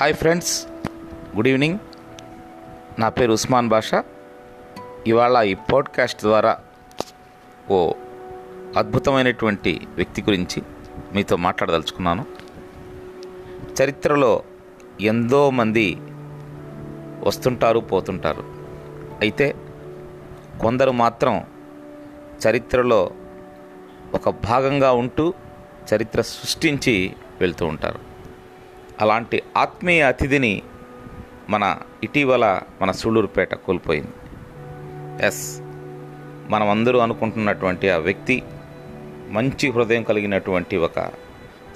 Hi friends good evening. నా పేరు ఉస్మాన్ బాషా. ఇవాళ ఈ పాడ్కాస్ట్ ద్వారా ఓ అద్భుతమైనటువంటి వ్యక్తి గురించి మీతో మాట్లాడదలుచుకున్నాను. చరిత్రలో ఎంతో మంది వస్తుంటారు పోతుంటారు. అయితే కొందరు మాత్రం చరిత్రలో ఒక భాగంగా ఉంటూ చరిత్ర సృష్టించి వెళ్తూ ఉంటారు. అలాంటి ఆత్మీయ అతిథిని మన ఇటీవల మన సూళ్ళూరుపేట కోల్పోయింది. ఎస్ మనం అందరూ అనుకుంటున్నటువంటి ఆ వ్యక్తి మంచి హృదయం కలిగినటువంటి ఒక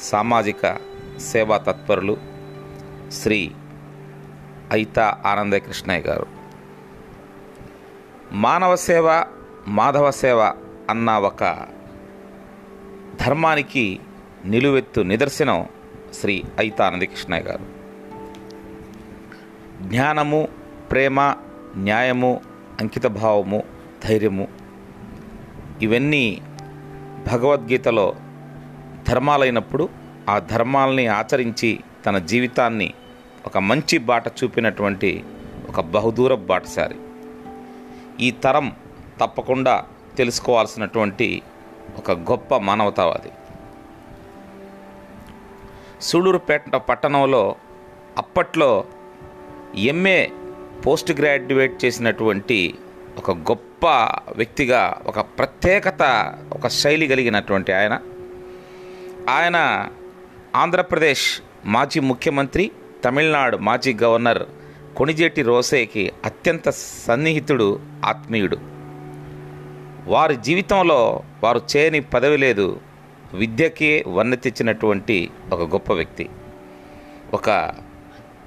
సామాజిక సేవా తత్పరులు శ్రీ అయితా ఆనంద కృష్ణయ్య గారు. మానవ సేవ మాధవ సేవ అన్న ఒక ధర్మానికి నిలువెత్తు నిదర్శనం శ్రీ అయితా ఆనందకృష్ణయ్య గారు. జ్ఞానము ప్రేమ న్యాయము అంకితభావము ధైర్యము ఇవన్నీ భగవద్గీతలో ధర్మాలైనప్పుడు ఆ ధర్మాలని ఆచరించి తన జీవితాన్ని ఒక మంచి బాట చూపినటువంటి ఒక బహుదూర బాటసారి. ఈ తరం తప్పకుండా తెలుసుకోవాల్సినటువంటి ఒక గొప్ప మానవతావాది. సూళ్ళూరుపేట పట్టణంలో అప్పట్లో ఎంఏ పోస్ట్ గ్రాడ్యుయేట్ చేసినటువంటి ఒక గొప్ప వ్యక్తిగా ఒక ప్రత్యేకత ఒక శైలి కలిగినటువంటి ఆయన. ఆయన ఆంధ్రప్రదేశ్ మాజీ ముఖ్యమంత్రి తమిళనాడు మాజీ గవర్నర్ కొణిజేటి రోసేకి అత్యంత సన్నిహితుడు ఆత్మీయుడు. వారి జీవితంలో వారు చేయని పదవి లేదు. విద్యకే వన్నె తెచ్చినటువంటి ఒక గొప్ప వ్యక్తి. ఒక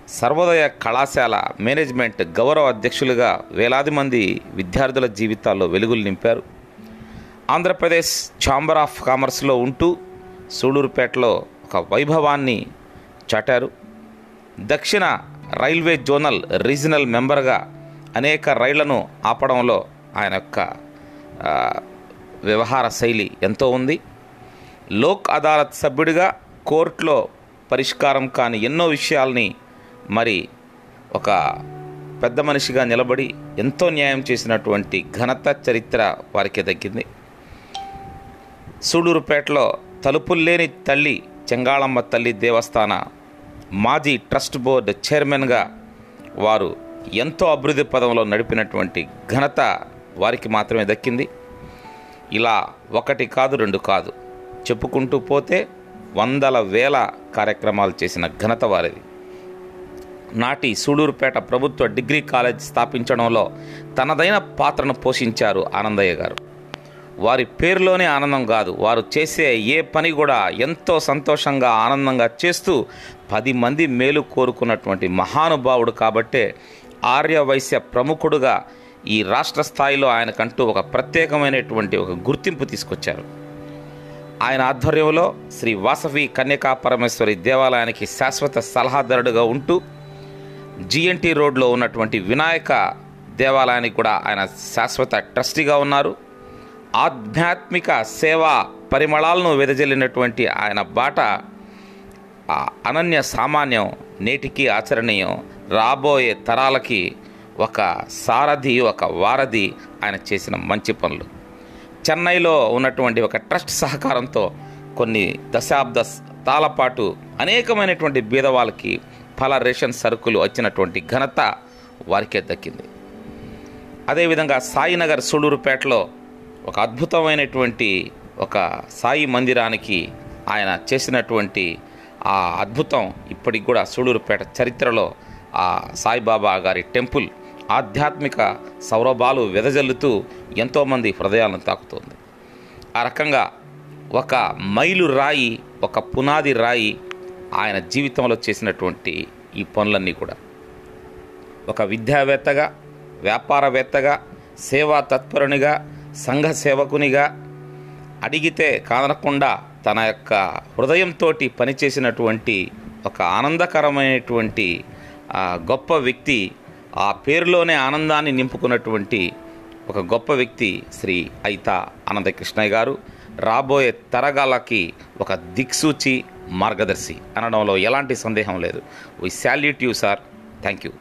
సర్వోదయ కళాశాల మేనేజ్మెంట్ గౌరవ అధ్యక్షులుగా వేలాది మంది విద్యార్థుల జీవితాల్లో వెలుగులు నింపారు. ఆంధ్రప్రదేశ్ ఛాంబర్ ఆఫ్ కామర్స్లో ఉంటూ సూళూరుపేటలో ఒక వైభవాన్ని చాటారు. దక్షిణ రైల్వే జోనల్ రీజనల్ మెంబర్గా అనేక రైళ్ళను ఆపడంలో ఆయన యొక్క వ్యవహార శైలి ఎంతో ఉంది. లోక్ అదాలత్ సభ్యుడిగా కోర్టులో పరిష్కారం కాని ఎన్నో విషయాల్ని మరి ఒక పెద్ద మనిషిగా నిలబడి ఎంతో న్యాయం చేసినటువంటి ఘనత చరిత్ర వారికి దక్కింది. సూళూరుపేటలో తలుపులు లేని తల్లి చెంగాళమ్మ తల్లి దేవస్థాన మాజీ ట్రస్ట్ బోర్డు చైర్మన్గా వారు ఎంతో అభివృద్ధి పదంలో నడిపినటువంటి ఘనత వారికి మాత్రమే దక్కింది. ఇలా ఒకటి కాదు రెండు కాదు. చెప్పుకుంటూ పోతే వందల వేల కార్యక్రమాలు చేసిన ఘనత వారిది. నాటి సూడూరుపేట ప్రభుత్వ డిగ్రీ కాలేజ్ స్థాపించడంలో తనదైన పాత్రను పోషించారు ఆనందయ్య గారు. వారి పేరులోనే ఆనందం కాదు వారు చేసే ఏ పని కూడా ఎంతో సంతోషంగా ఆనందంగా చేస్తూ పది మంది మేలు కోరుకున్నటువంటి మహానుభావుడు కాబట్టే ఆర్యవైశ్య ప్రముఖుడుగా ఈ రాష్ట్ర స్థాయిలో ఆయనకంటూ ఒక ప్రత్యేకమైనటువంటి ఒక గుర్తింపు తీసుకొచ్చారు. ఆయన ఆధ్వర్యంలో శ్రీ వాసవి కన్యకా పరమేశ్వరి దేవాలయానికి శాశ్వత సలహాదారుడుగా ఉంటూ జిఎన్టీ రోడ్లో ఉన్నటువంటి వినాయక దేవాలయానికి కూడా ఆయన శాశ్వత ట్రస్టీగా ఉన్నారు. ఆధ్యాత్మిక సేవా పరిమళాలను వెదజల్లినటువంటి ఆయన బాట అనన్య సామాన్యం నేటికి ఆచరణీయం. రాబోయే తరాలకి ఒక సారథి ఒక వారధి ఆయన చేసిన మంచి పనులు. చెన్నైలో ఉన్నటువంటి ఒక ట్రస్ట్ సహకారంతో కొన్ని దశాబ్ద తాలపాటు అనేకమైనటువంటి బీదవాళ్ళకి ఫల రేషన్ సరుకులు వచ్చినటువంటి ఘనత వారికే దక్కింది. అదేవిధంగా సాయినగర్ సూళూరుపేటలో ఒక అద్భుతమైనటువంటి ఒక సాయి మందిరానికి ఆయన చేసినటువంటి ఆ అద్భుతం ఇప్పటికి కూడా సూళూరుపేట చరిత్రలో ఆ సాయిబాబా గారి టెంపుల్ ఆధ్యాత్మిక సౌరభాలు వెదజల్లుతూ ఎంతోమంది హృదయాలను తాకుతోంది. ఆ రకంగా ఒక మైలు రాయి ఒక పునాది రాయి ఆయన జీవితంలో చేసినటువంటి ఈ పనులన్నీ కూడా. ఒక విద్యావేత్తగా వ్యాపారవేత్తగా సేవా తత్పరునిగా సంఘ సేవకునిగా అడిగితే కాదనకుండా తన యొక్క హృదయంతో పనిచేసినటువంటి ఒక ఆనందకరమైనటువంటి గొప్ప వ్యక్తి ఆ పేరులోనే ఆనందాన్ని నింపుకున్నటువంటి ఒక గొప్ప వ్యక్తి శ్రీ అయితా ఆనందకృష్ణయ్య గారు. రాబోయే తరగాలకి ఒక దిక్సూచి మార్గదర్శి అనడంలో ఎలాంటి సందేహం లేదు. We salute you sir thank you